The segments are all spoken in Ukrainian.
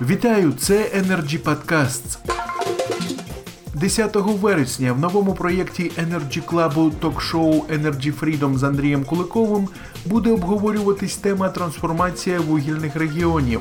Вітаю, це Energy Podcasts. 10 вересня в новому проєкті Energy Club ток-шоу Energy Freedom з Андрієм Куликовим буде обговорюватись тема трансформація вугільних регіонів.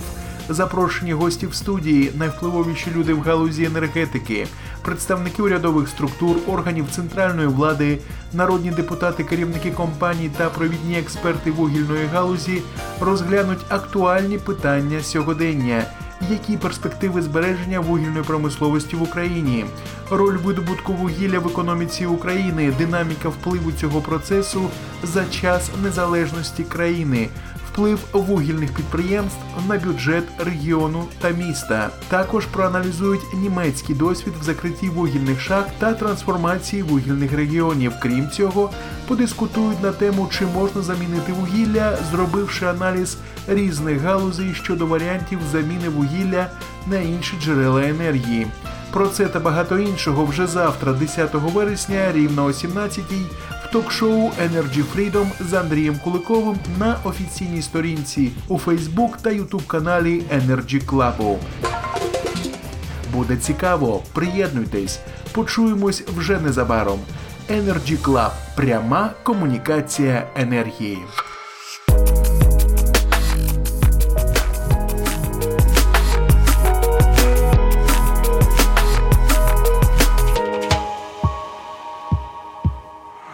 Запрошені гості в студії, найвпливовіші люди в галузі енергетики, представники урядових структур, органів центральної влади, народні депутати, керівники компаній та провідні експерти вугільної галузі розглянуть актуальні питання сьогодення. Які перспективи збереження вугільної промисловості в Україні, роль видобутку вугілля в економіці України, динаміка впливу цього процесу за час незалежності країни, вплив вугільних підприємств на бюджет регіону та міста. Також проаналізують німецький досвід в закритті вугільних шахт та трансформації вугільних регіонів. Крім цього, подискутують на тему, чи можна замінити вугілля, зробивши аналіз різних галузей щодо варіантів заміни вугілля на інші джерела енергії. Про це та багато іншого вже завтра, 10 вересня, рівно о 17-й, ток-шоу Energy Freedom з Андрієм Куликовим на офіційній сторінці у Facebook та YouTube каналі Energy Club. Буде цікаво, приєднуйтесь, почуємось вже незабаром. Energy Club – пряма комунікація енергії.